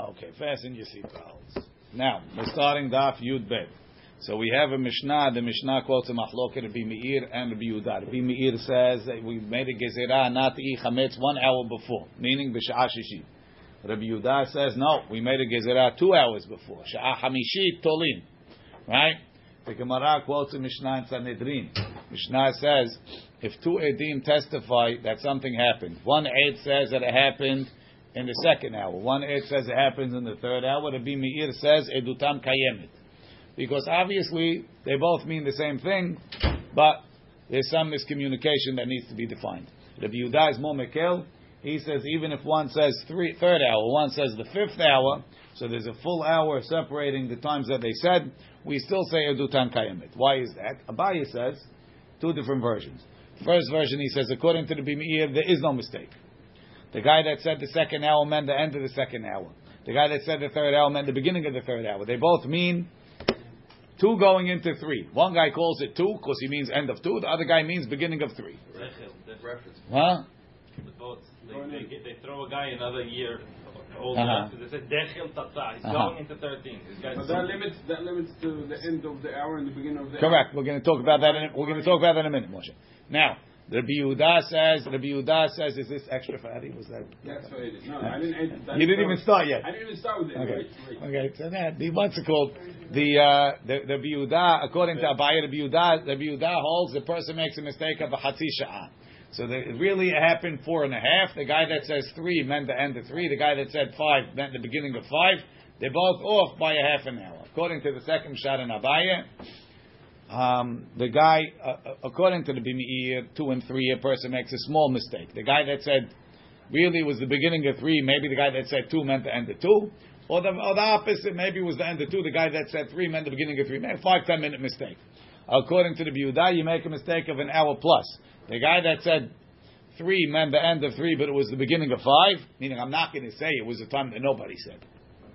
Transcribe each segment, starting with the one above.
Ah, okay, fasten your seatbelts. Now, we're starting Daf Yud Bet. So we have a Mishnah. The Mishnah quotes a Machloket Rabbi Meir and Rabbi Yehuda. Rabbi Meir says that we made a gezerah not to eat chametz one hour before, meaning b'sha'ah. Rabbi Yehuda says no, we made a gezerah two hours before, sha'ah hamishit tolin. Right? The Gemara quotes a Mishnah in Sanhedrin. Mishnah says if two edim testify that something happened, one ed says that it happened in the second hour. One ed says it happens in the third hour. Rabbi Meir says edutam kayemet because obviously they both mean the same thing, but there's some miscommunication that needs to be defined. Rabbi Yehuda is more mekel. He says even if one says three, third hour, one says the fifth hour, so there's a full hour separating the times that they said, we still say Edutan Kayamet. Why is that? Abaye says two different versions. First version, he says, according to the Bimir, there is no mistake. The guy that said the second hour meant the end of the second hour. The guy that said the third hour meant the beginning of the third hour. They both mean two going into three. One guy calls it two because he means end of two. The other guy means beginning of three. Huh? The boats. They, they, they throw a guy another year older. Uh-huh. They say Dechel Tata. He's Uh-huh. going into 13. But that limits that limits to the end of the hour and the beginning of the Correct. We're going to talk about that. In, we're going to talk about that in a minute, Moshe. Now, Rabbi Yehuda says. Rabbi Yehuda says, "Is this extra for fatty?" Was that? That's it is. No, I didn't. I, You didn't even start yet. I didn't even start with it. Okay. Okay. So that the what's it called? The uh, the the Yehuda, according to Abaye, the Yehuda, the Yehuda holds the person makes a mistake of a hatzi sha'ah. So the, it really happened four and a half. The guy that says three meant the end of three. The guy that said five meant the beginning of five. They're both off by a half an hour. According to the second shot in Abaye, um, the guy, uh, uh, according to the Bimi'ir, two and three, a person makes a small mistake. The guy that said really was the beginning of three, maybe the guy that said two meant the end of two. Or the, or the opposite, maybe it was the end of two. The guy that said three meant the beginning of three. Maybe five, ten minute mistake. According to the Biuda, you make a mistake of an hour plus. The guy that said three meant the end of three, but it was the beginning of five, meaning I'm not going to say it was a time that nobody said.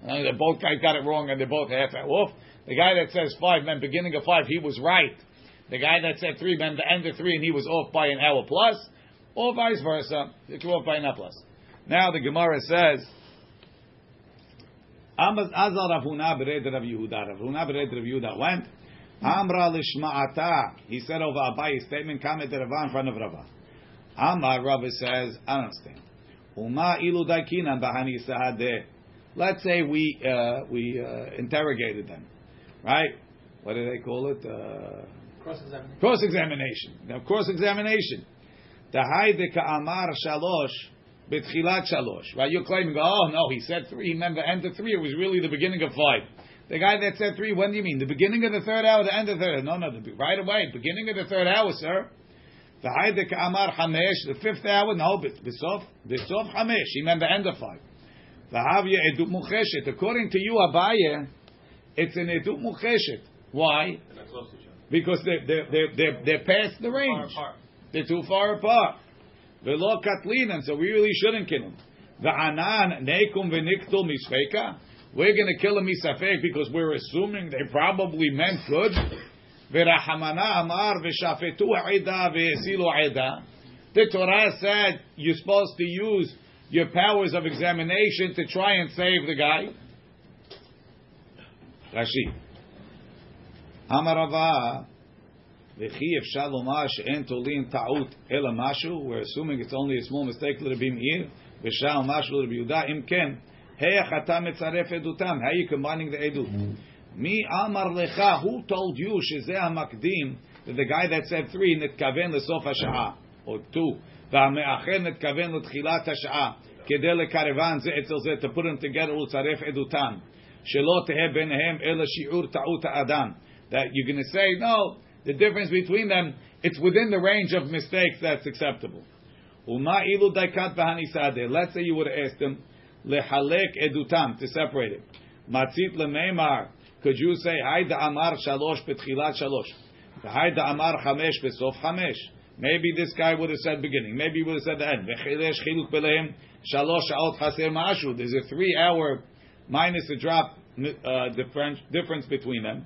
They both guys got it wrong and they're both half off. The guy that says five meant beginning of five, he was right. The guy that said three meant the end of three and he was off by an hour plus, or vice versa. If you're off by an hour plus. Now the Gemara says, Amaz Azal Rav Huna bered Rav Yehuda. Rav Yehuda went. Amra lishma'ata. He said over Abaye's statement, Kamet Rava in front of Rava. Amar Rava says, I don't understand. Uma ilu daikinan bahani sahadeh. Let's say we uh, we uh, interrogated them, right? What do they call it? Uh, cross-examination. cross examination. Now, cross examination. The haide ka'amar shalosh betchilat shalosh. Right? You're claiming, oh no, he said three. Remember, end of three. It was really the beginning of five. The guy that said three. When do you mean the beginning of the third hour, the end of the third? hour? No, no, the, right away, beginning of the third hour, sir. The haide ka'amar hamesh, the fifth hour. No, but bisof bisof hamesh. He meant the end of five. The havya edut mucheshet. According to you, Abaye, it's an edut mucheshet. Why? They're not close to each other. Because they're, they're, they're, they're, they're past the Far range. apart. They're too far apart. Velo katlinan, so we really shouldn't kill him. V'anan nekum v'niktul misfeka. We're going to kill him misafek because we're assuming they probably meant good. V'rahamana amar v'shafetu eda v'esilu eda. The Torah said you're supposed to use your powers of examination to try and save the guy. Rashi. Amarava. וכי אפשר לומר שאין תולים טעות אלא משהו, we're assuming it's only a small mistake לרבי מאיר, ושאר משהו לרבי יהודה, אם כן, היח אתה מצרף עדותם, how you combining the עדות? מי אמר לך, who told you שזה המקדים, that the guy that said three נתכוון לסוף השעה, או two, והמאחר נתכוון לתחילת השעה, כדי לקרבן זה אצל זה, to put them together ולצרף עדותם, That you're going to say, no, the difference between them, it's within the range of mistakes that's acceptable. Let's say you would ask them, lehalek edutam, to separate it. Matzit lemeimar. Could you say, hayda amar shalosh betchilat shalosh? Hayda amar chamesh besof chamesh. Maybe this guy would have said beginning. Maybe he would have said the end. There's a three hour minus a drop uh, difference, difference between them.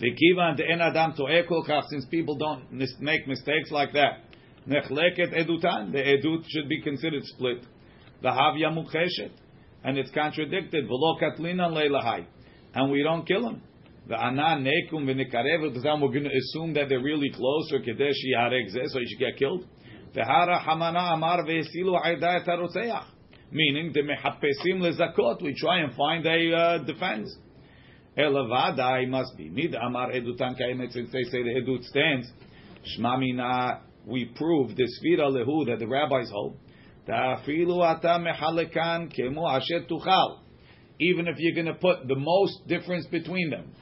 V'kivan de'en adam to'eh kol since people don't mis- make mistakes like that. Nechleket edutan, the edut should be considered split. V'havya mucheshet. and it's contradicted. V'lo katlinan leilahai, and we don't kill him. The anan nekum v'nikarev we're going to assume that they're really close or kadesh yareg so he should get killed. V'hara hamana amar ve'esilu aida et harotzeach. Meaning, the mehapesim lezakot, we try and find a uh, defense. Elavadai must be. Mid amar edutan kaimet, since they say the edut stands. Shmamina, we prove the sfira lehu that the rabbis hold. Ta'afilu ata mehalekan kemu asher tuchal. Even if you're going to put the most difference between them,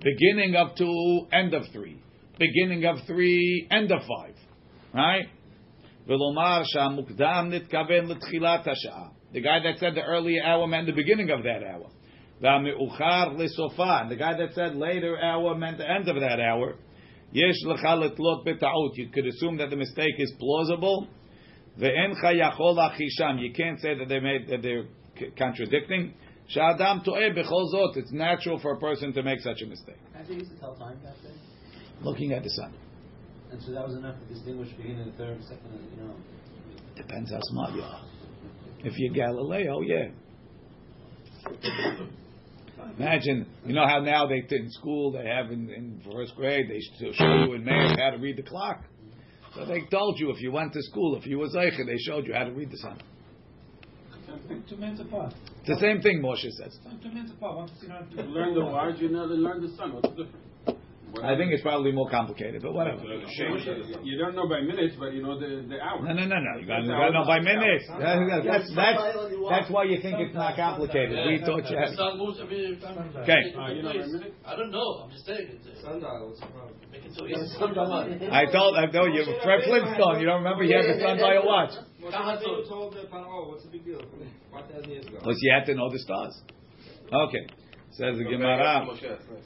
beginning of two, end of three, beginning of three, end of five, right? The guy that said the earlier hour meant the beginning of that hour. The guy that said later hour meant the end of that hour. You could assume that the mistake is plausible. You can't say that they made, that they're contradicting. It's natural for a person to make such a mistake. How do you used to tell time back then? Looking at the sun. And so that was enough to distinguish between the third, and second, and, you know. Depends how smart you are. If you're Galileo, yeah. Imagine, you know how now they in school they have in, in first grade they show you in math how to read the clock. So they told you if you went to school, if you were Zeicher, they showed you how to read the sun. Two minutes apart. It's the same thing Moshe says. Two minutes apart. Once you know, learn the watch, you never learn the sun. What's the difference? I think it's probably more complicated, but whatever. You don't know by minutes, but you know the, the hour. No, no, no, no. You got to know by minutes. That- That's, that's, that's why you think it's not complicated. We thought you had. Sun moves every time. Okay. Uh, you know by minutes? I don't know. I'm just saying. It's, Sundial, what's the problem? make it so easy. I told, I know you, Fred Flintstone. You don't remember you had the sun by a watch. told what's the big deal? 5,000 years ago. Because you had to know the stars. Okay. Says the Gemara.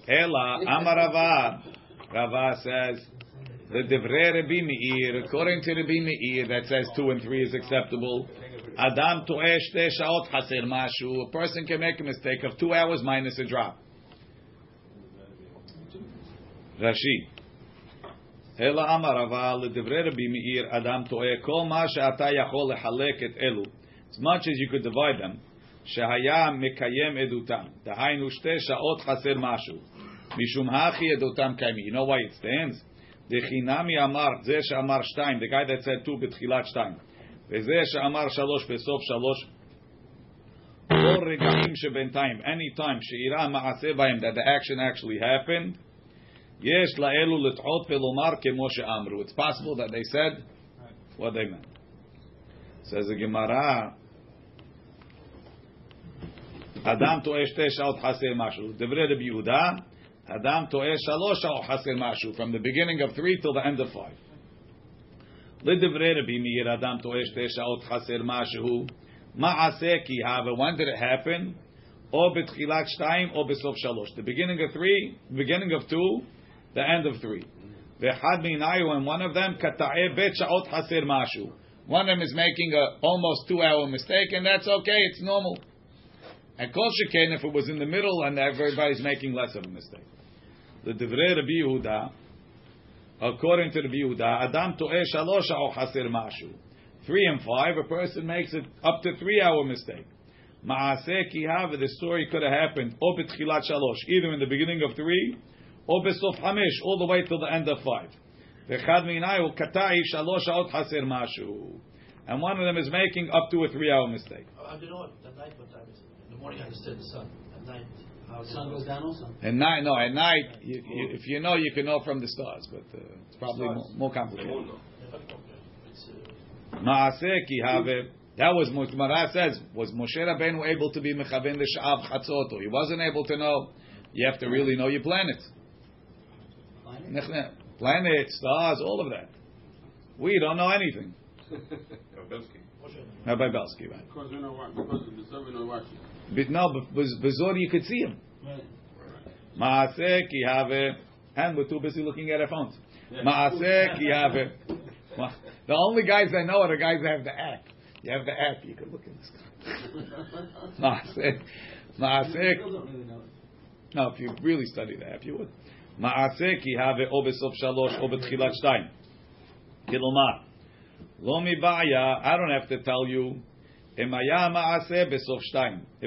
Ela Amarava. Rava says the Divrei Rabbi Meir. According to Rabbi Meir, that says two and three is acceptable. Adam to'eh shte shaot haser mashu. A person can make a mistake of two hours minus a drop. Rashi. אלא אמר אבל לדברי רבי מאיר, אדם טועה, כל מה שאתה יכול לחלק את אלו, as much as you could divide them, שהיה מקיים עדותם, דהיינו שתי שעות חסר משהו, משום הכי עדותם קיימים. You know why it stands? דחינמי אמר, זה שאמר שתיים, the guy that said two בתחילת שתיים, וזה שאמר שלוש בסוף שלוש, כל רגעים שבינתיים, any time שאירע מעשה בהם, that the action actually happened, יש לאלו לטעות ולומר כמו שאמרו. It's possible that they said what they meant. Says the Gemara, אדם טועה שתי שעות חסר משהו. דברי רבי יהודה, אדם טועה שלוש שעות חסר משהו. From the beginning of three till the end of five. לדברי רבי מאיר, אדם טועה שתי שעות חסר משהו. מעשה כי הווה, when did it happen? או בתחילת שתיים או בסוף שלוש. The beginning of three, beginning of two, the end of three. ואחד מעיניו, and one of them, קטעי בית שעות חסר משהו. One of them is making a almost two hour mistake, and that's okay, it's normal. And kol shekain, if it was in the middle and everybody's making less of a mistake. The Divrei Rabbi Yehuda, according to Rabbi Yehuda, Adam to'eh shalosh sha'o chaser mashu. Three and five, a person makes it up to three hour mistake. Ma'aseh ki the story could have happened, o betchilat shalosh, either in the beginning of three, or besof hamish, all the way till the end of five. V'chad minayu katai shalosh chaser mashu. And one of them is making up to a three hour mistake. Oh, How do you know what? At night, what time is the morning, I understood the sun. At night, how The sun goes down also. At night, no, at night, you, you, if you know, you can know from the stars, but uh, it's probably more, more complicated. It's, Maaseh ki have. That was what Gemara says. Was Moshe Rabbeinu able to be mechaven the sha'av chatzoto? He wasn't able to know. You have to really know your planet. Planet? Planet, stars, all of that. We don't know anything. Rabbi Belsky, right? Because we're not. Because the sun we're not watching. But now, Bezor, you could see him. Maaseh ki have, and we're too busy looking at our phones. Maaseh ki have. The only guys I know are the guys that have the app. You have the app, you can look at this guy. Maaseh. Maaseh. No, if you really study the app, you would. Maaseh ki have o shalosh o shtayim. Kilomar. Lo mi I don't have to tell you if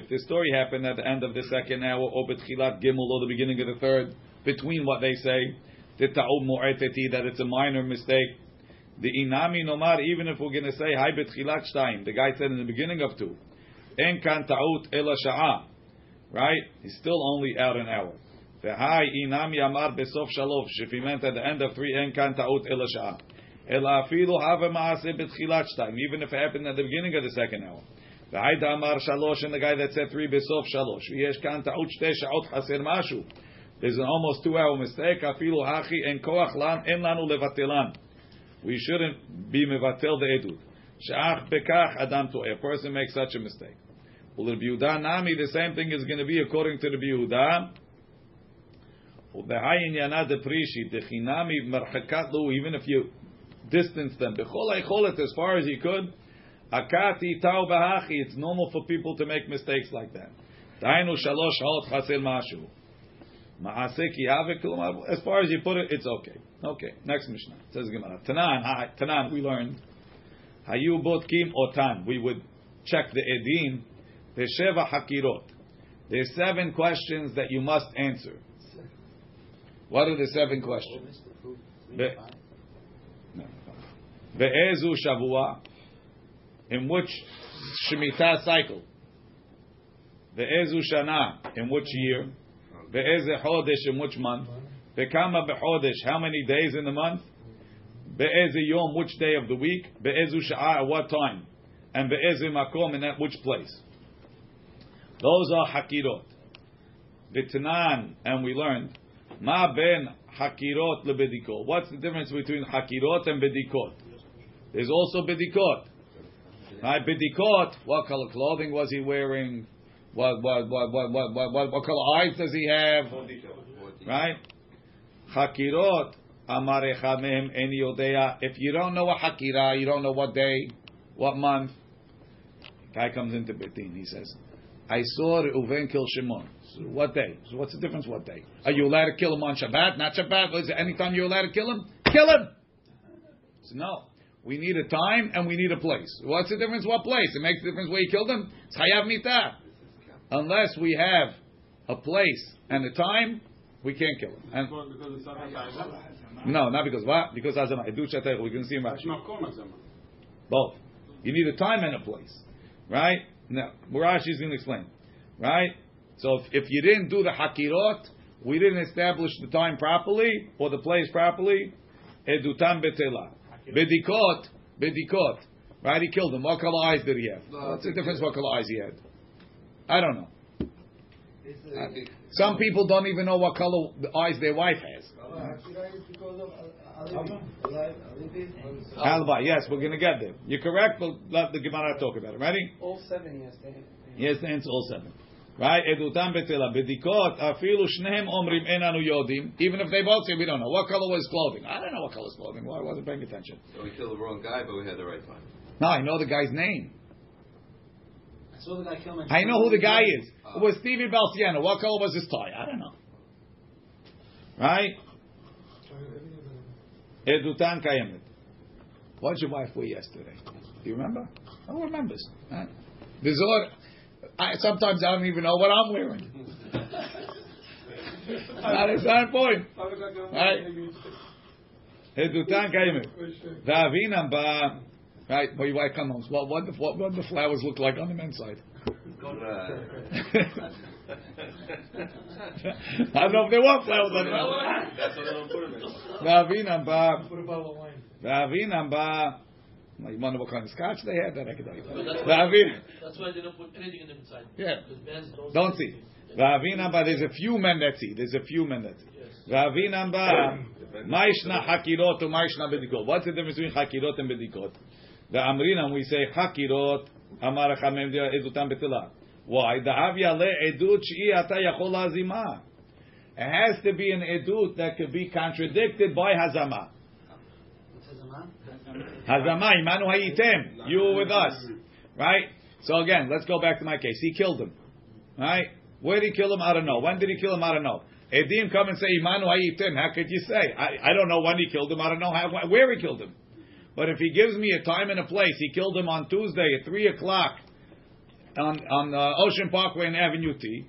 the story happened at the end of the second hour, or betchilat gimel, or the beginning of the third, between what they say, that it's a minor mistake. The inami nomar, even if we're going to say, hi betchilat shtayim, the guy said in the beginning of two, en kan ta'ut ela right? He's still only out an hour. The V'hai inami amar besof shalosh, if he meant at the end of three, en kan ta'ut ela. Even if it happened at the beginning of the second hour. V'hai amar shalosh, and the guy that said three besof shalosh. There's an almost two hour mistake. We shouldn't be mevatel the bekach adam to'eh. A person makes such a mistake. The same thing is going to be according to merchakat lu. Even if you distance them, as far as you could. Akati tau. It's normal for people to make mistakes like that. Dainu shalosh chaser mashu. As far as you put it, it's okay. Okay. Next Mishnah says Gemara. Tanan, Tanan. We learned. Hayu botkim otan. We would check the edim. Sheva hakirot. There's seven questions that you must answer. What are the seven questions? No. Shavua. In which shemitah cycle? Be'ezu shana. In which year? Be'eze chodesh, in which month? Be'kama be'chodesh, how many days in the month? Be'eze yom, which day of the week? Be'ezu sha'a, at what time? And be'eze makom, in which place? Those are hakirot. V'tanan, and we learned, ma ben hakirot lebedikot. What's the difference between hakirot and bedikot? There's also bedikot. Right, bedikot, what color clothing was he wearing? What what what what what what what, what color eyes does he have? Right? Hakirot amarecha mehem en yodea. If you don't know a hakira, you don't know what day, what month. Guy comes into Betin. He says, "I saw Reuven kill Shimon. So what day? So what's the difference? What day? Are you allowed to kill him on Shabbat? Not Shabbat. Is it anytime you're allowed to kill him? Kill him. So no. We need a time and we need a place. What's the difference? What place? It makes a difference where you killed him. It's Hayav Mitah unless we have a place and a time, we can't kill him. And, Because it's not no, not because what? Because Azama. Edu Shatech, we can see Rashi. Both. You need a time and a place. Right? Now, is going to explain. Right? So if, if you didn't do the Hakirot, we didn't establish the time properly or the place properly, Edutam Betela. Bedikot, Bedikot. Right? He killed him. What color eyes did he have? No, What's the difference what color eyes he had? I don't know. Uh, some people don't even know what color the eyes their wife has. Alibi, yes, we're going to get there. You're correct, but let the Gemara talk about it. Ready? All seven, yes. Yes, the answer all seven. Right? Edutam betela. Bedikot, afilu shnehem omrim enanu yodim. Even if they both say we don't know. What color was clothing? I don't know what color his clothing. Well, I wasn't paying attention. So we killed the wrong guy, but we had the right time. No, I know the guy's name. I saw the guy kill him. I know who the guy is. It was Stevie Balsiano. What color was his tie? I don't know. Right? Edutan kayemet. What did your wife wear yesterday? Do you remember? No one remembers. Right? The Zohar, I, sometimes I don't even know what I'm wearing. That is not important. Right? Edutan kayemet. Va'avinam ba. Right, well, your wife come home. What, what, the, what, what the flowers look like on the men's side? I don't know if they want flowers on the men's side. That's what they don't put him ba. Put a bottle of wine. Va'avinam ba. Well, You wonder what kind of scotch they had? That I can tell you. But that's why, Va'avin- that's why they don't put anything in them inside. Yeah. Don't, Don't see. Va'avinam ba. There's a few men that see. There's a few men that see. Yes. Va'avinam ba. Ma'ishna hakirot or ma'ishna bedikot. What's the difference between hakirot and bedikot? The amrinam we say hakirot. Amar chamem dia edutam betila. Why? The avya le edut she'i ata yachol hazima. It has to be an edut that could be contradicted by hazama. What's his amount? Hazama, imanu hayitem. You were with us. Right? So again, let's go back to my case. He killed him. Right? Where did he kill him? I don't know. When did he kill him? I don't know. Edim come and say, imanu hayitem. How could you say? I, I don't know when he killed him. I don't know how, where he killed him. But if he gives me a time and a place, he killed him on Tuesday at 3 o'clock on on uh, Ocean Parkway and Avenue T.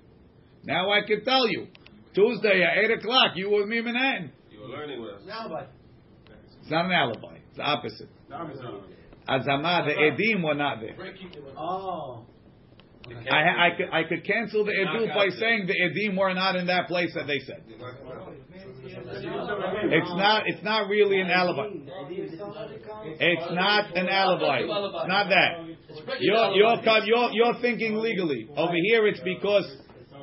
Now I can tell you, Tuesday at eight o'clock, you were with me in Manhattan. You were learning with us. An alibi. It's not an alibi. It's the opposite. The. Azama, the edim were not there. Oh. I, I could I could cancel the edut by saying the edim were not in that place that they said. It's not. It's not really an alibi. It's not an alibi. It's not that. You're you're you're you're thinking legally. Over here, it's because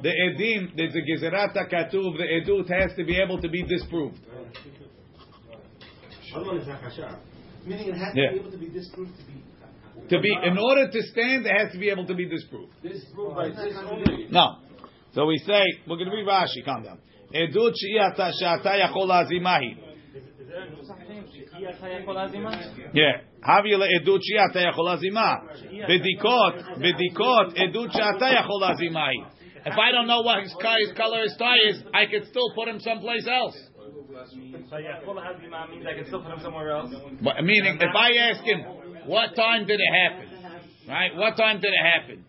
the edim, there's a gezerata katuv. The edut has to be able to be disproved. Meaning it has to be able to be disproved to be. To be in order to stand, it has to be able to be disproved. This proved by this only. No. So we say we're going to read Rashi. Calm down. Edut she'ata she'ata yachol azimahi. Yeah. Havia le'edut she'ata yachol azimah. Bedikot, bedikot, edut she'ata yachol azimahi. If I don't know what his, car, his color his tie is, I could still put him someplace else. So yeah, Kol Hazima means I can still put him somewhere else. But, meaning, if I ask him, what time did it happen? Right? What time did it happen?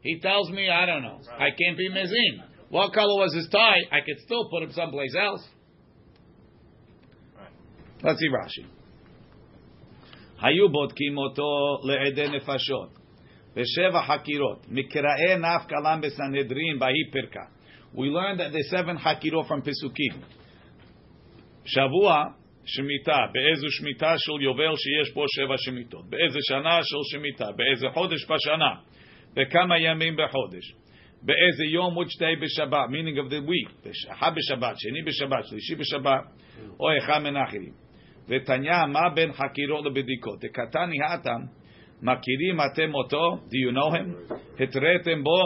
He tells me, I don't know. I can't be mezin. What color was his tie? I could still put him someplace else. Let's see Rashi. היו בודקים אותו לעדי נפשות ושבע חקירות מקראי נף כלם בסנהדרין בהי פרקה. We learned that the seven חקירות from פסוקים. שבוע שמיטה, באיזו שמיטה של יובל שיש פה שבע שמיטות, באיזה שנה של שמיטה, באיזה חודש בשנה, בכמה ימים בחודש, באיזה יום which day בשבת, meaning of the week, אחד בשבת, שני בשבת, שלישי בשבת, או אחד מן האחרים. ותניא מה בין חקירות לבדיקות? דקתני האטם, מכירים אתם אותו? Do you know him? התריתם בו?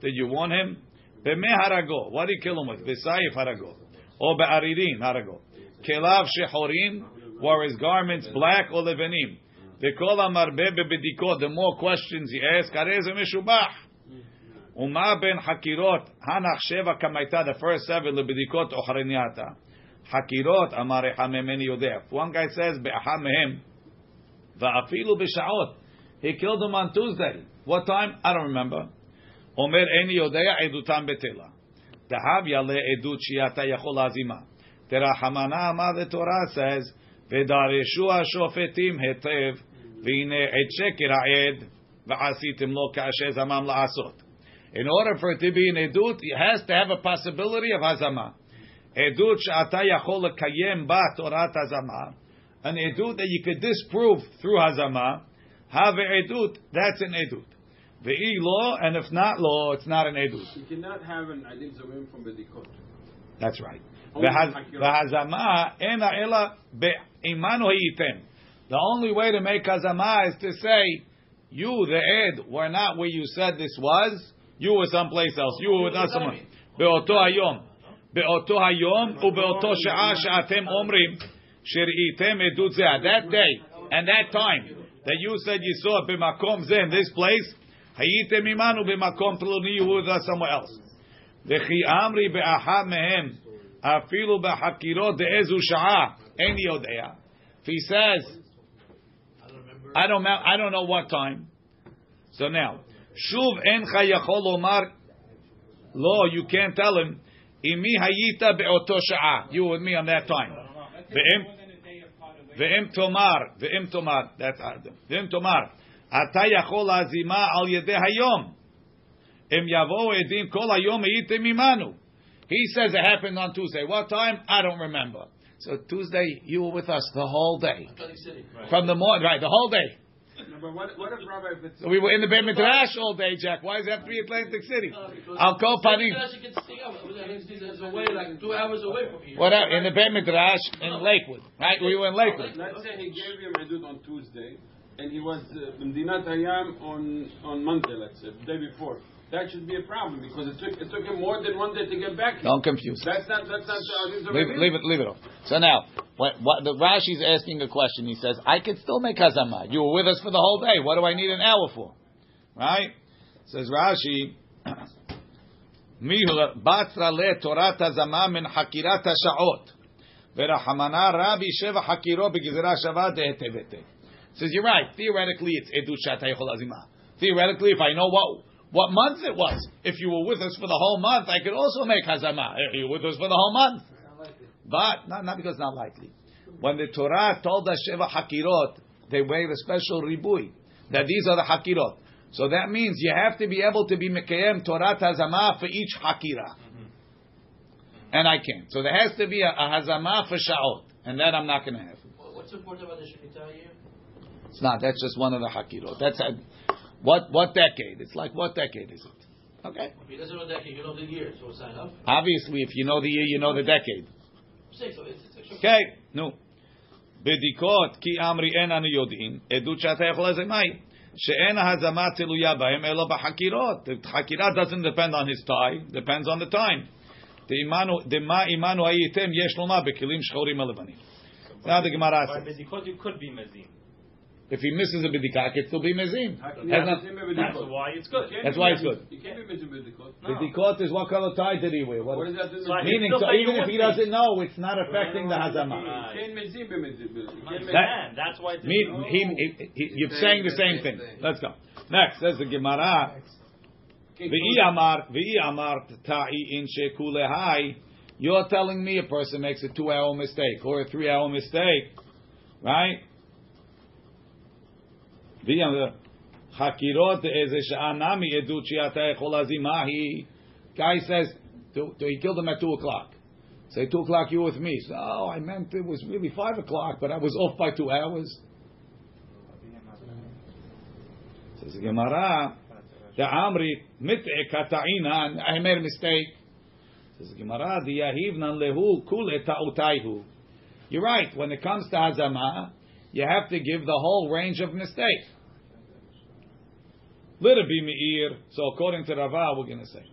Did you want him? במי הרגו? What did you kill him with? בסייף הרגו. או בערירין הרגו. כליו שחורים? Were his garments black or לבנים? וכל המרבה בבדיקות, the more questions he asked, הרי זה משובח. ומה בין חקירות, הנח שבע כמייתה, the first seven לבדיקות אוכרנייתה. חקירות, אמר אחד ממני יודע. One guy says, באחד מהם, ואפילו בשעות. He killed him on Tuesday. What time? I don't remember. אומר, איני יודע, עדותם בטלה. דהב יעלה עדות שאתה יכול להזימה. Terahamana the Torah says, "V'dareshu hetev v'ine ha'ed v'asitim lo la'asot." In order for it to be an edut, it has to have a possibility of hazama. Edut she'ata yachol ba hazama. An edut that you could disprove through hazama. Have edut. That's an edut. The e law, and if not law, it's not an edut. You cannot have an edut zawim from bedikot. That's right. The only way to make hazama is to say, you, the ed, were not where you said this was. You were someplace else. You were with us somewhere. Be'oto hayom. Be'oto hayom ube'oto That day and that time that you said you saw b'makom zeh in this place, hayitem imanu b'makom ploni, you were with us somewhere else. V'chi amri be'aha mehem אפילו בחקירות דאיזו שעה, איני יודע. If he says, I don't, ma- I don't know what time. So now, שוב אינך יכול לומר, לא, you can't tell him, עם מי היית באותו שעה. You with me on that time. ואם, ואם תאמר, ואם תאמר, that's, ואם תאמר, אתה יכול להזימה על ידי היום. אם יבואו עדים כל היום הייתם עמנו. He says it happened on Tuesday. What time? I don't remember. So Tuesday, you were with us the whole day. Atlantic City. From the morning, right, the whole day. No, but what, what if Rabbi, if So we were in the Beit Midrash all day, Jack. Why does it have to be Atlantic City? Uh, because Al Kol Panim. Atlantic can stay out. Atlantic City is away, like two hours away from here. Whatever, in the Beit Midrash in Lakewood, right? We were in Lakewood. Let's say he gave him Edut on Tuesday, and he was uh, in Dinat Hayam on, on Monday, let's say, the day before. That should be a problem because it took it took him more than one day to get back. Don't confuse. That's not that's not uh, Leave it, leave it, leave it off. So now, what, what the Rashi's asking a question. He says, "I could still make hazama. You were with us for the whole day. What do I need an hour for?" Right? Says Rashi, "Mihu batra le torat hazama min hakirat hashaot, verachamana Rabbi sheva hakiro begizera shava dehetevete." Says you're right. Theoretically, it's edut shatay hazima. Theoretically, if I know what what month it was. If you were with us for the whole month, I could also make hazama. If you were with us for the whole month. But, not, not because it's not likely. When the Torah told us Sheva Hakirot, they made a special ribui, that these are the Hakirot. So that means you have to be able to be Mekayem Torah Hazama for each Hakira. And I can't. So there has to be a, a Hazama for Sha'ot. And that I'm not going to have. What's important about the Shemitah year? It's not. That's just one of the Hakirot. That's a, what, what decade? It's like, what decade is it? Okay. If he doesn't know that, you know the year, so sign up. Obviously, if you know the year, you know the decade. Say so. It's, it's Okay, נו. בדיקות כי אמרי אין אנו יודעים, עדות שאתה יכול לזה מהי? שאין ההזמה תלויה בהם אלא בחקירות. חקירה doesn't depend on his tie, depends on the time. דעימנו- דמה עמנו הייתם יש לומר בכלים שחורים הלבנים. Now the Gemara By says, Bedikot, you could be Mezim. if he misses a bidika, it could still be mezim. Yeah, Has not- That's why it's good. That's why it's good. You can't be missing bidikot. Bidikot is what color tie did he wear? What- What is that? in So meaning, so even if he doesn't know, it's not affecting the hazama. Right. Can't mezim be mezim. You can't You mezim. can. That's why it's Me, he, he, he, you're saying the same thing. Let's go. Next, says the Gemara. V'i amar, v'i amar ta'i in shekulehai. You're telling me a person makes a two-hour mistake or a three-hour mistake, right? Hakirot is anami edut zimahi. Guy says, to, to, he killed him at 2 o'clock. Say, 2 o'clock, you with me. So, oh, I meant it was really 5 o'clock, but I was off by 2 hours. Says Gemara, the Amri, mit'e kata'ina, I made a mistake. Says Gemara, the Yahivnan lehu kul eta'utaihu. You're right, when it comes to Hazamah, you have to give the whole range of mistake. Little be meir. So according to Rava, we're going to say,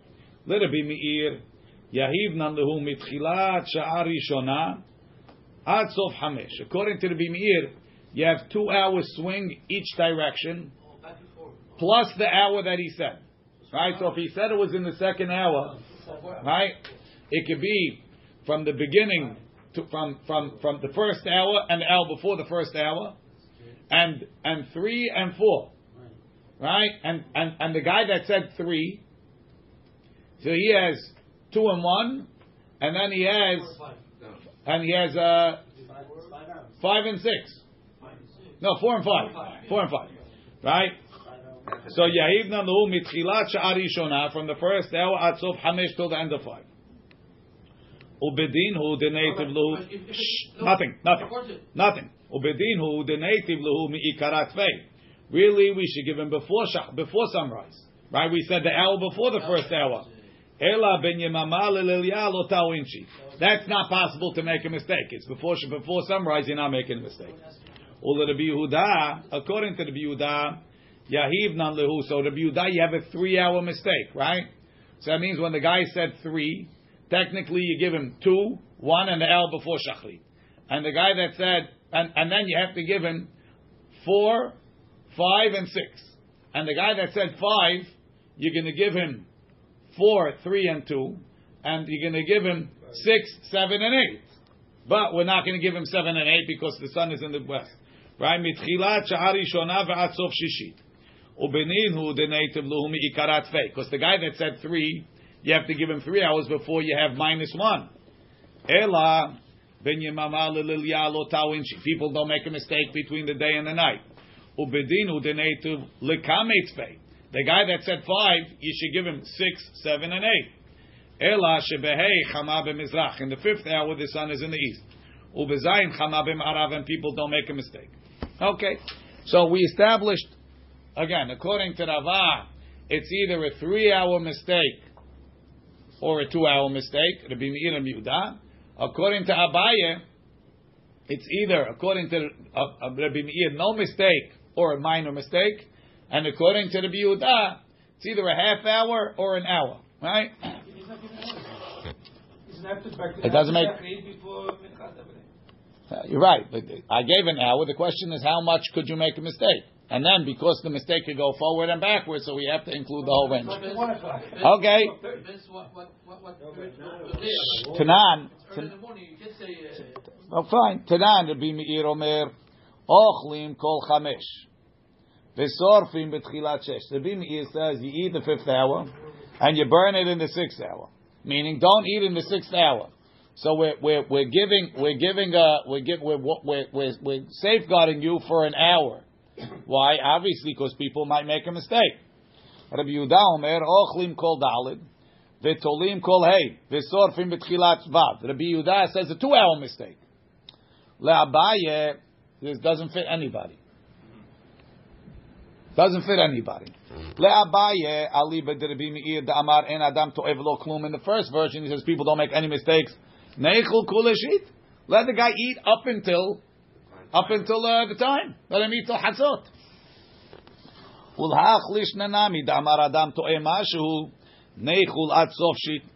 little be meir. Yahivnan lehu mitchilat sha'ar rishona ad sof hamesh. According to the Bimeir, you have two hours swing each direction plus the hour that he said. Right? So if he said it was in the second hour, right? It could be from the beginning to from from from the first hour and the hour before the first hour, and and three and four, right? And and and the guy that said three, so he has two and one, and then he has and he has uh five and six. No, four and five. Four and five. Right? So Yahiv Nanu mitchilat sha'ar rishona from the first hour at sof hamesh till the end of five. Ubedin hu denativ lahu. If- if it- Nothing, nothing, Of course it. nothing. Ubedin hu denativ lahu mi'ikarat fei. Really, we should give him before shach, before sunrise. Right? We said the hour before the first hour. Ela ben yemama lelilya lo tawinchi. That's not possible to make a mistake. It's before before sunrise. You're not making a mistake. Ula Rabbi Yehuda, according to Rabbi Yehuda, Yahiv nan lehu. So Rabbi Yehuda, you have a three-hour mistake, right? So that means when the guy said three, technically you give him two, one, and the hour before shachrit. And the guy that said, and, and then you have to give him four, five, and six. And the guy that said five, you're going to give him four, three, and two, and you're going to give him six, seven, and eight. But we're not going to give him seven and eight because the sun is in the west. Right? מתחילת שעה ראשונה ועד סוף שישית. ובנין הוא דנייטיב לו מעיקרת פי. Because the guy that said three, you have to give him three hours before you have minus one. Ela, people don't make a mistake between the day and the night. Ubedinu denetu. The guy that said five, you should give him six, seven, and eight. Ela shebehei chama b'mizrach. In the fifth hour, the sun is in the east. Ubezayin chama b'marav, and people don't make a mistake. Okay, so we established again according to Rava, it's either a three-hour mistake or a two-hour mistake. Rabbi Meir and Yehuda. According to Abaye, it's either according to uh, uh, Rabbi Meir, no mistake or a minor mistake, and according to Rabbi Yehuda, it's either a half hour or an hour. Right? It doesn't make- Uh, you're right, but I gave an hour. The question is, how much could you make a mistake? And then, because the mistake could go forward and backward, so we have to include the whole range. Okay. Tanan. Early the morning, you can say, uh, Oh, fine. Tanan, Rabbi Meir Omer, Ochlim kol chamesh. V'sorfim b'tchilat shesh. Rabbi Meir says you eat the fifth hour and you burn it in the sixth hour. Meaning, don't eat in the sixth hour. So we're we're, we're giving we're giving uh we're give, we're, we're we're we're safeguarding you for an hour. Why? Obviously, because people might make a mistake. Rabbi Yehuda Omer ochlim kol dalid v'tolim kol hey v'sorfim b'tchilat vav. Rabbi Yehuda says a two-hour mistake. Le'abaye this doesn't fit anybody. Doesn't fit anybody. Le'abaye ali b'derbi meir da'amar en adam to'ev lo klum. In the first version, he says people don't make any mistakes. Neichul kuleshit. Let the guy eat up until up until uh, the time. Let him eat till hatzot. To'e.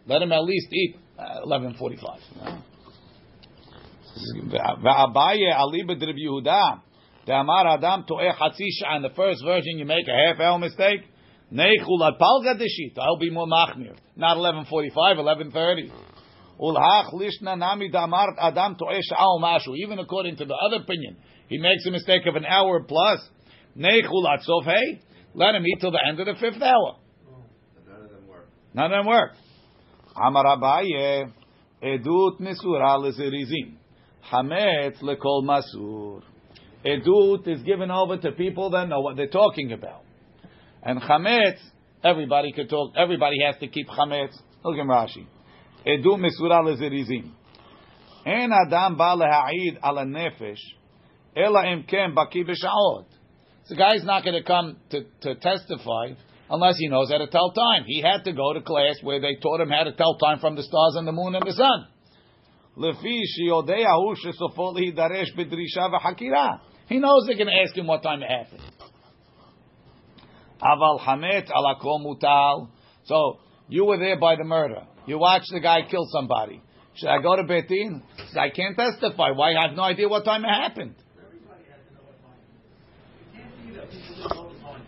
Let him at least eat uh, 11:45. Va'abaye ali b'derbi Yehuda. The Amar Adam to'eh hatzi In the first version, you make a half hour mistake. Neichul at palga deshit. I'll be more machmir. Not 11.45, 11.30. Ulhach lishna nami damar Adam to'eh sha'al mashu. Even according to the other opinion, he makes a mistake of an hour plus. Neichul at sof hey. Let him eat till the end of the fifth hour. None of them work. None of them work. Amar Abaye, edut mesura lezerizim. Hametz lekol masur. Edut is given over to people that know what they're talking about. And chametz, everybody could talk, everybody has to keep chametz. Look at Rashi. Edut mesura lezerizim. En adam ba leha'id ala nefesh, ela im ken baki b'sha'ot. The guy's not going to come to, to testify unless he knows how to tell time. He had to go to class where they taught him how to tell time from the stars and the moon and the sun. לפי שיודע הוא שסופו להידרש בדרישה וחקירה. He knows they're going to ask him what time it happened. Aval hamet ala kol mutal. So you were there by the murder. You watch the guy kill somebody. Should I go to Betin? I can't testify. Why? I have no idea what time it happened. Everybody has to know what time it is. You can't see that people didn't know the.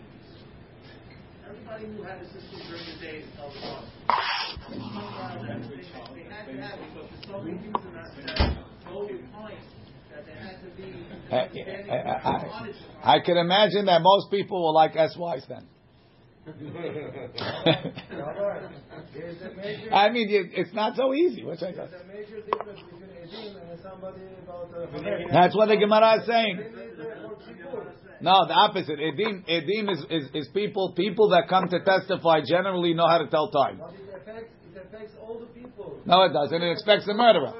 Everybody knew how the system during the day to tell the. They had to have it because there's so many things that that go with time that there had to be. I, I, I, I can imagine that most people were like SYs then. There's a major, I mean, it- it's not so easy. What's that? there's a major difference between Edim and somebody about uh, That's what the Gemara is saying. They need for Kippur. No, the opposite. Edim, edim is, is, is people people that come to testify generally know how to tell time. But it affects, it affects all the people. No, it doesn't. It expects the murderer.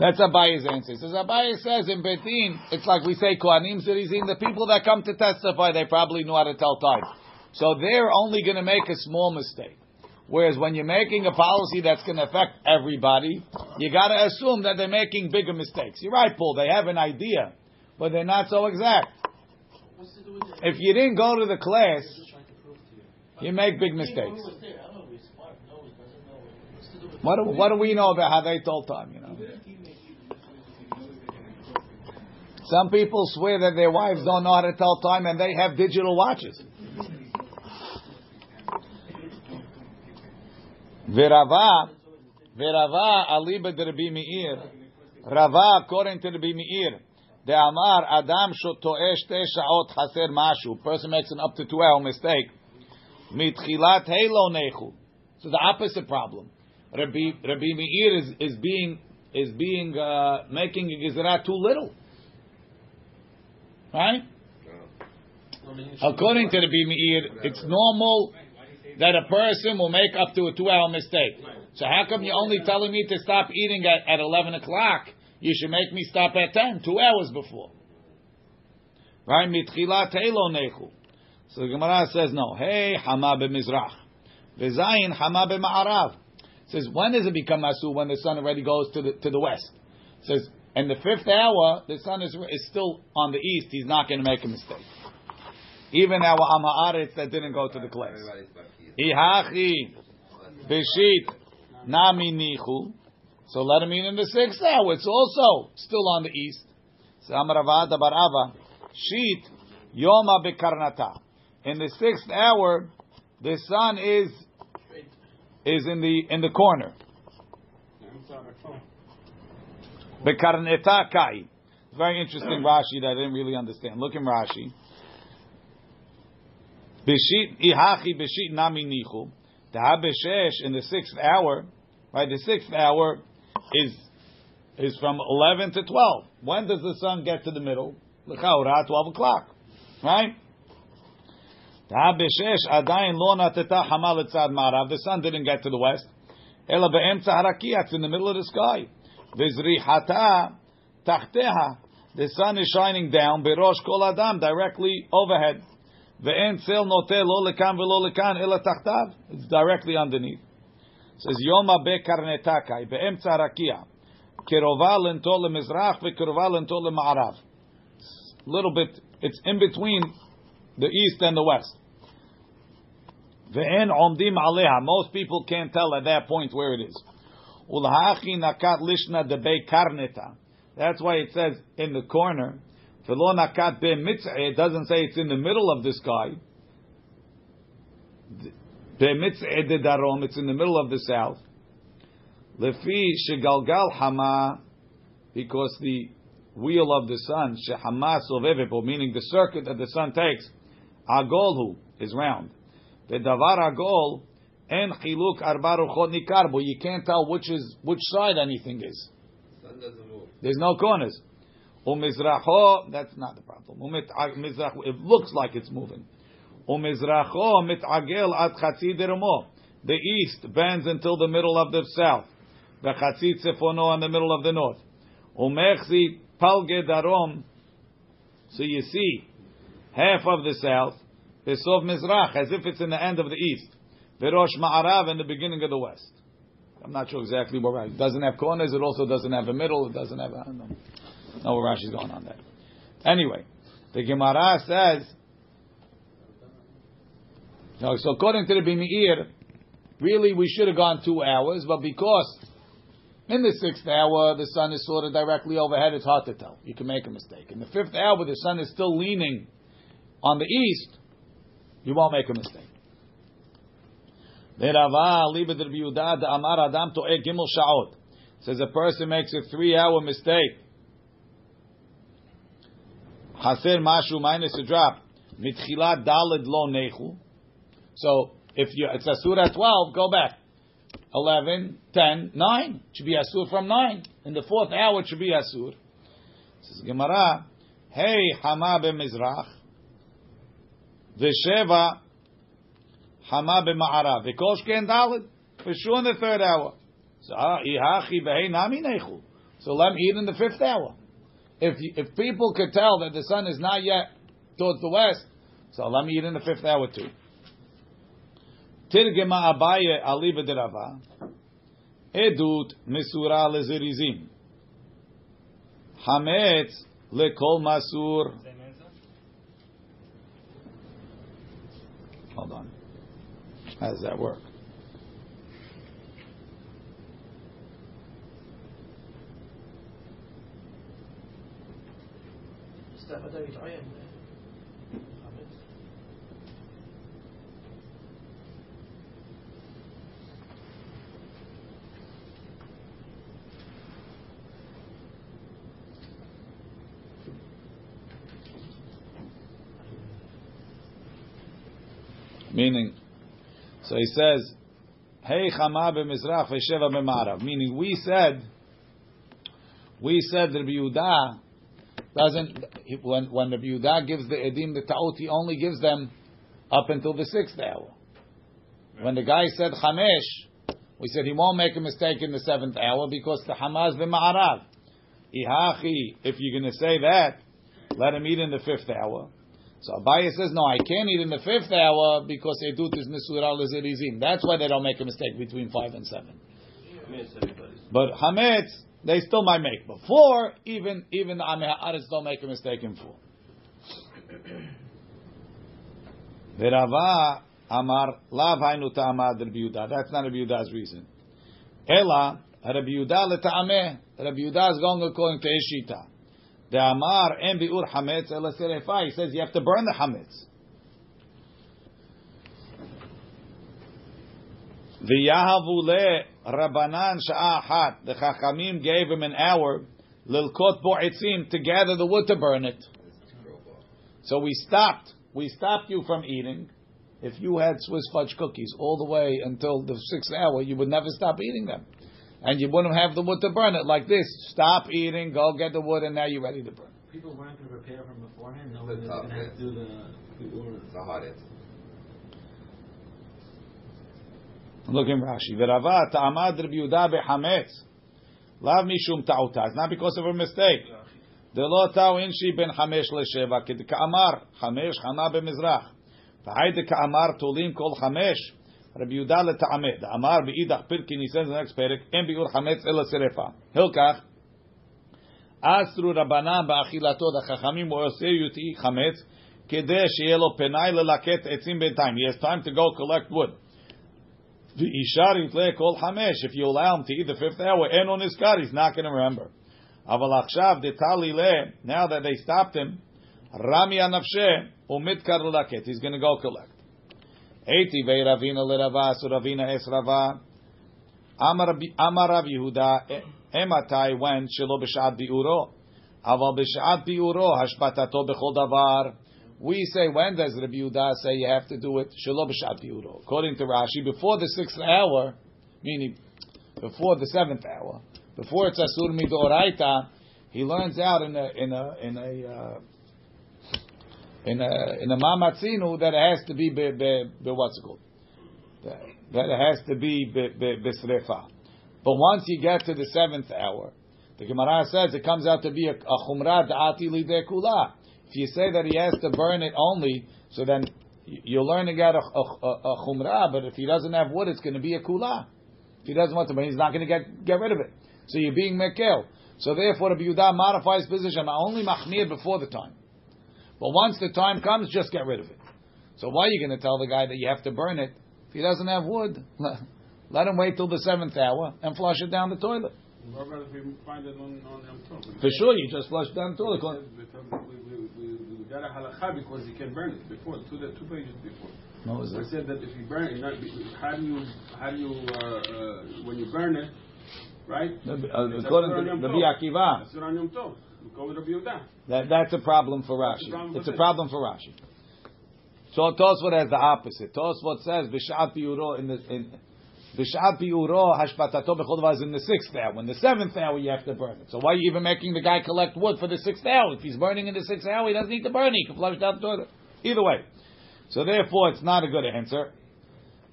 That's Abaye's answer. Says Abaye says in Betin, it's like we say Kohanim Zirizim, the people that come to testify, they probably know how to tell time. So they're only going to make a small mistake. Whereas when you're making a policy that's going to affect everybody, you got to assume that they're making bigger mistakes. You're right, Paul. They have an idea, but they're not so exact. What's to do with it? If you didn't go to the class, Just trying to prove to you. make big mistakes. was there? I don't know. He's smart. No, he doesn't know. What's to do with What do, what do we know about how they told time? You know, some people swear that their wives don't know how to tell time, and they have digital watches. Virava, Virava, aliba de Rabbi Meir. Rava, according to Rabbi Meir, the Amar Adam shotoe shte shaot chaser mashu. Person makes an up to two hour mistake. Mitchilat helo nechu. So the opposite problem. Rabbi Rabbi Meir is, is being is being uh, making a gezerah too little. Right? According to the Meir, it's normal that a person will make up to a two-hour mistake. So how come you're only telling me to stop eating at, at 11 o'clock? You should make me stop at 10, two hours before. Right? Mitchila teilo nechu. So the Gemara says no. Hey, hama b'mizrach. V'zayin hama b'ma'arav. Says when does it become asu? When the sun already goes to the to the west. Says in the fifth hour, the sun is is still on the east. He's not going to make a mistake. Even our Amaretz that didn't go to the class. Ihachi b'shit nami nichu. So let him eat in the sixth hour. It's also still on the east. So Amaravada barava sheet yoma bekarnata. In the sixth hour, the sun is is in the in the corner. Bekarneta kai. Very interesting Rashi that I didn't really understand. Look in Rashi. Bishit ihachi bishit nami nichu. In the sixth hour, right? The sixth hour is is from eleven to twelve. When does the sun get to the middle? L'chaura, twelve o'clock, right? Lo. The sun didn't get to the west. It's in the middle of the sky. Vizrihata tachteha. The sun is shining down. Berosh kol adam directly overhead. Ve'en tzel note lo lekan velo lekan ela tachtav. It's directly underneath. It says Yoma be karnetakai be'emtza rakia. Kirova lento lemizrach ve'kirova lento lema'arav. Little bit, it's in between the east and the west. Ve'en omdim aleha. Most people can't tell at that point where it is. Ulhachi nakat lishna debe karneta. That's why it says in the corner. Velo nakat be It doesn't say it's in the middle of the sky. Be mitzvah de darom. It's in the middle of the south. Lefi shegalgal hama. Because the wheel of the sun, shehama sovevepo, meaning the circuit that the sun takes, agolhu, is round. The davar agol, en chiluk arba ruchot nikar, but you can't tell which is which side anything is. Sun doesn't move. There's no corners. Umizracho, that's not the problem. Umizracho, uh, it looks like it's moving. Umizracho mitagel at chatzi derumo. The east bends until the middle of the south. The chatzi tzefono in the middle of the north. Umechzi palge darom. So you see half of the south. Besov mizrach, as if it's in the end of the east. Verosh ma'arav in the beginning of the west. I'm not sure exactly where it doesn't have corners. It also doesn't have a middle. It doesn't have. I don't know. know where Rashi's going on that. Anyway, the Gemara says. No, so according to the Bimir, really we should have gone two hours, but because in the sixth hour the sun is sort of directly overhead, it's hard to tell. You can make a mistake. In the fifth hour, the sun is still leaning on the east. You won't make a mistake. Says a person makes a three-hour mistake. Haser mashu minus a drop. Mitchilat dalid lo nechu. So if you it's asur at twelve, go back. 11, 10, 9. It should be asur from 9. In the fourth hour, it should be asur. Says Gemara, Hey, Hama b'mizrach, v'sheva Hama b'ma'arav, v'kosh ken dalid, for sure in the third hour. So, ihachi b'hei nami nechu. So let me eat in the fifth hour. If if people could tell that the sun is not yet towards the west, so let me eat in the fifth hour too. Tirgema Abaye Aliba Derava. Edut Mesura Lezirizim Hametz Lekol Masur. Hold on. How does that work? Meaning, so he says, Hey chama b'mizrach v'sheva b'marav. Meaning, we said, we said Rabbi Yehuda doesn't, when, when Rabbi Yehuda gives the edim the ta'ut, he only gives them up until the sixth hour. When the guy said chamesh, we said he won't make a mistake in the seventh hour because the hamaz b'ma'arav. Ihachi, if you're going to say that, let him eat in the fifth hour. So Abaye says, no, I can't eat in the fifth hour because Edut is Nisura Lezerizim. That's why they don't make a mistake between five and seven. But Hametz, they still might make. But four, even even the Ameh don't make a mistake in four. Verava Amar Lav Hainu Ta'amad Rabbi Yehuda. That's not Rabbi Yehuda's reason. Ela Rabbi Yehuda leTa'ameh. Rabbi Yehuda is going according to Eshita. The Amar en biur hametz. He says you have to burn the hametz. The Yahavule Rabbanan Sha'ahat. The Chachamim gave him an hour lilkot bo'etzim to gather the wood to burn it. So we stopped. We stopped you from eating. If you had Swiss fudge cookies all the way until the sixth hour, you would never stop eating them, and you wouldn't have the wood to burn it like this. Stop eating, go get the wood, and now you're ready to burn. People weren't going to prepare from beforehand, No knowing they were top going to have to do the, the order. It's a hot answer. Look in Rashi. V'rava ta'amad Rabbi Yehuda bechametz. Lav mishum ta'uta. It's not because of a mistake. Delo ta'u inshi ben chamesh lesheva. Kid ka'amar. Chamesh chana b'mizrach. V'hayde ka'amar tulim kol chamesh. Rabbi Yehuda leta'amed. Amar be'idach pirkin. He says in the next perek. En bi'ur chametz ela serefa. Hilkach. אסרו רבנן באכילתו, the חכמים עושה יותי חמץ, כדי שיהיה לו פנאי ללקט עצים בינתיים. He has time to go collect wood. ואישר יתלה כל חמש, if you allow him to eat the fifth hour, אין לו נזכר, he's not going to remember. אבל עכשיו, דתלי לה, now that they stopped him, רמי הנפשה, הוא מתקר ללקט, he's going to go collect. Eti so Ravina es Rava. Amar Rav Yehuda, ematai when shelo bi'uro, aval bi'uro hashpatato b'chol davar. We say, when does Rabbi Yehuda say you have to do it? Shelo b'shad bi'uro. According to Rashi, before the sixth hour, meaning before the seventh hour, before it's asur midoraita, he learns out in a in a in a uh, in a in a mamatzinu that has to be be, be, be what's it called? That, that has to be be, be, besrefa. But once you get to the seventh hour, the Gemara says it comes out to be a, a chumrah da'ati kula. If you say that he has to burn it only, so then you're learning out a, a, a, chumrah, but if he doesn't have wood, it's going to be a kula. If he doesn't want to burn, he's not going to get get rid of it. So you're being mekel. So therefore, Rabbi Yehuda modifies position only machmir before the time. But once the time comes, just get rid of it. So why are you going to tell the guy that you have to burn it if he doesn't have wood? Let him wait till the seventh hour and flush it down the toilet. What about if we find it on on Yom For sure, you just flush down the toilet. We, we, we, we got a halakha because he can burn it before two two pages before. What was that? said that if you burn it, not, how do you how do you uh, uh, when you burn it, right? Uh, According to the. Akiva, Asur on Yom Tov. We go with Rabbi Yehuda. that, that's a problem for Rashi. the problem It's a problem for Rashi. So Tosfot has the opposite. Tosfot says b'shat biuro in the in b'shat hashpatato b'chol is in the sixth hour. In the seventh hour, you have to burn it. So why are you even making the guy collect wood for the sixth hour? If he's burning in the sixth hour, he doesn't need to burn. it. He can flush it down the toilet. Either way. So therefore, it's not a good answer,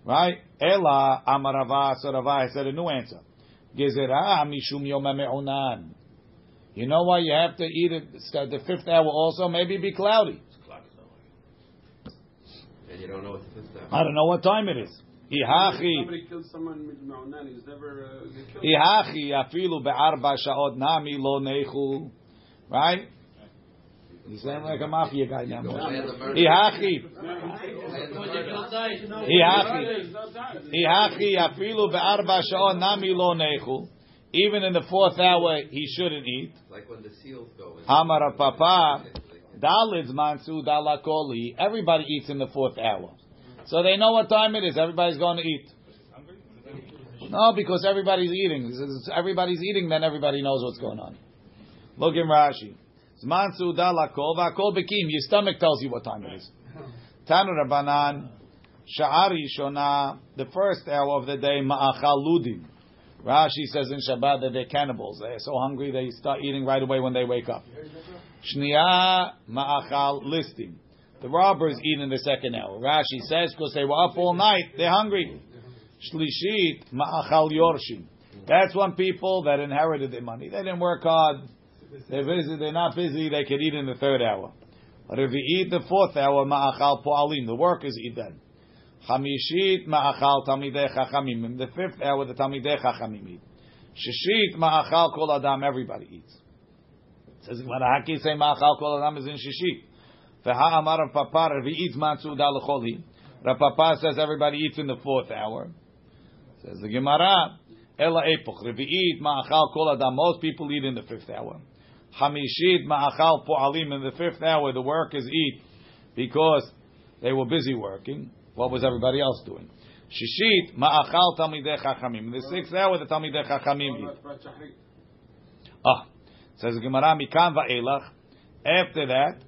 right? Ela amarava sarava said a new answer. Gezerah mishum yom me'unan. You know why you have to eat it start the fifth hour also? Maybe it be cloudy. And you don't know what the fifth I don't know what time it is. Ihachi. Somebody killed someone with Ma'unan, he's never uh. Ihachi afilu be'arba sha'ot nami lo nechu. Right? You sound like a mafia guy now. Go land. Ihachi. Land the murder. Ihachi. Ihachi afilu be'arba sha'ot nami lo nechu. Even in the fourth hour, he shouldn't eat. Like when the seals go. Hamara papa. Dalid's mansu dalakoli. Everybody eats in the fourth hour. So they know what time it is. Everybody's going to eat. No, because everybody's eating. Everybody's eating, then everybody knows what's going on. Look in Rashi. Zman suda lakol v'akol bekim. Your stomach tells you what time it is. Tanu Rabbanan, Sha'ari Shona, the first hour of the day, ma'achal ludim. Rashi says in Shabbat that they're cannibals. They're so hungry they start eating right away when they wake up. Shniya ma'achal listim. The robbers eat in the second hour. Rashi says because they were up all night, they're hungry. Shlishit ma'achal yorshim. That's when people that inherited their money. They didn't work hard. They're busy. They're not busy. They could eat in the third hour. But if you Revi'it the fourth hour ma'achal po'alim. The workers eat then. Chamishit ma'achal talmidei chachamim. In the fifth hour, the talmidei chachamim eat. Shishit ma'achal kol adam. Everybody eats. Says when Haki say ma'achal kol adam is in shishit. V'ha'amar Rav Papa revi'it matzuda l'choli. Rav Papa says everybody eats in the fourth hour. Says the Gemara. Ela epoch revi'it ma'achal kol adam. Most people eat in the fifth hour. Hamishit ma'achal po'alim. In the fifth hour, the workers eat because they were busy working. What was everybody else doing? Shishit ma'achal talmidei chachamim. The sixth hour, the talmidei chachamim. Ah, Says Gemara, Mikan va'elach. After that,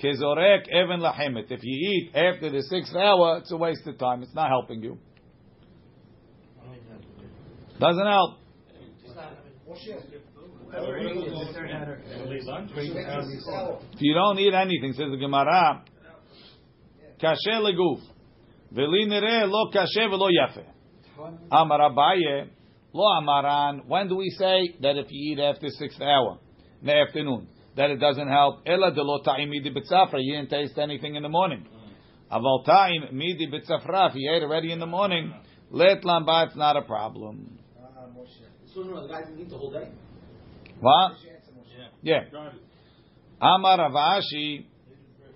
kezorek even lahemet. If you eat after the sixth hour, it's a waste of time. It's not helping you. Doesn't help. If you don't eat anything, says the Gemara, kasher leguf. Veli nere lo kasher velo yafe. Amar Abaye, lo amaran. When do we say that if you eat after sixth hour, in the afternoon, that it doesn't help? Ela de lo ta'imi di b'tzafra. You didn't taste anything in the morning. Aval ta'im midi b'tzafra. If you ate already in the morning, let lamba, it's not a problem. So no, the guy can eat the whole day. What? Yeah. Got it. Amar Rav Ashi,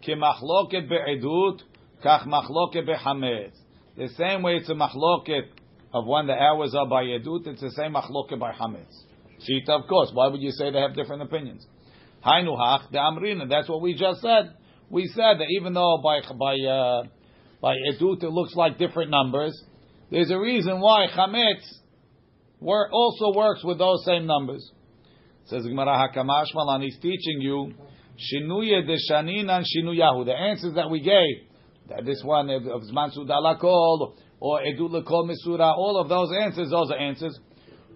k'machloket be'edut, kach machloket be'chametz. The same way it's a machloket of when the hours are by edut, it's the same machloket by chametz. Shita, of course. Why would you say they have different opinions? Hainu hach the amrina. That's what we just said. We said that even though by by uh, by edut it looks like different numbers, there's a reason why chametz also works with those same numbers. It Says Gemara Hakamash Malan, he's teaching you Shinuye de Shanin and Shinuyahu. The answers that we gave, this one of Zman Sudalakol or Edut Lekol Misura, all of those answers, those are answers.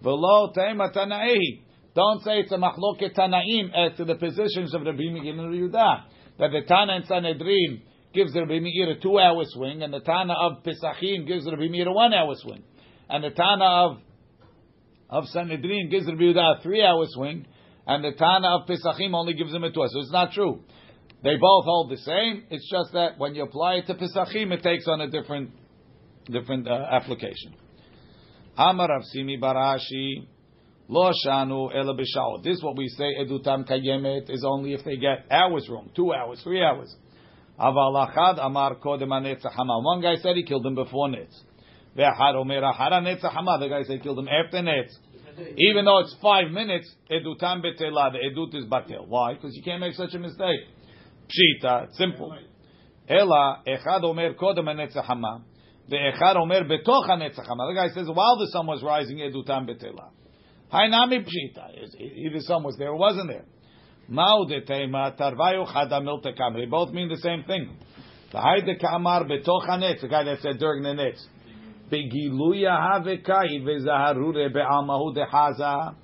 Velo Tema Tanaehi. Don't say it's a machloket Tanaim as to the positions of Rabbi Meir and Yehuda. That the Tana and Sanhedrin gives Rabbi Meir a two-hour swing, and the Tana of Pesachim gives Rabbi Meir a one-hour swing, and the Tana of of Sanhedrin gives Rabbi Yehuda a three-hour swing, and the Tana of Pesachim only gives him a two. So it's not true. They both hold the same. It's just that when you apply it to Pesachim, it takes on a different, different uh, application. Amar Simi bar Ashi, Lo Shanu Ela. This is what we say Edutam Kayemet is only if they get hours wrong, two hours, three hours. Aval Amar Kodem Hama. One guy said he killed him before Netz. Ve'achad Omer Achad Anetzach Hama. The guy said he killed him after Netz. Even though it's five minutes, edutam betela, the edut is batel. Why? Because you can't make such a mistake. Pshita, it's simple. Ela, echad omer kodem hanetzach hama, ve'echad omer betoch hanetzach hama. The guy says, while the sun was rising, edutam betela. Hainami pshita. Either sun was there or wasn't there. Mao de tema, tarvayu chada milte kamri. They both mean the same thing. The hayde kamar betoch hanetz, the guy that said during the netz. Begiluya havekai vezaharure be'amahu dehaza.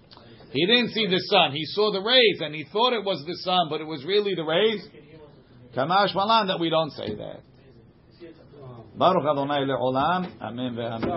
He didn't see the sun. He saw the rays, and he thought it was the sun, but it was really the rays. Kamash malan that we don't say that. Baruch Adonai le'olam. Amen ve'amen.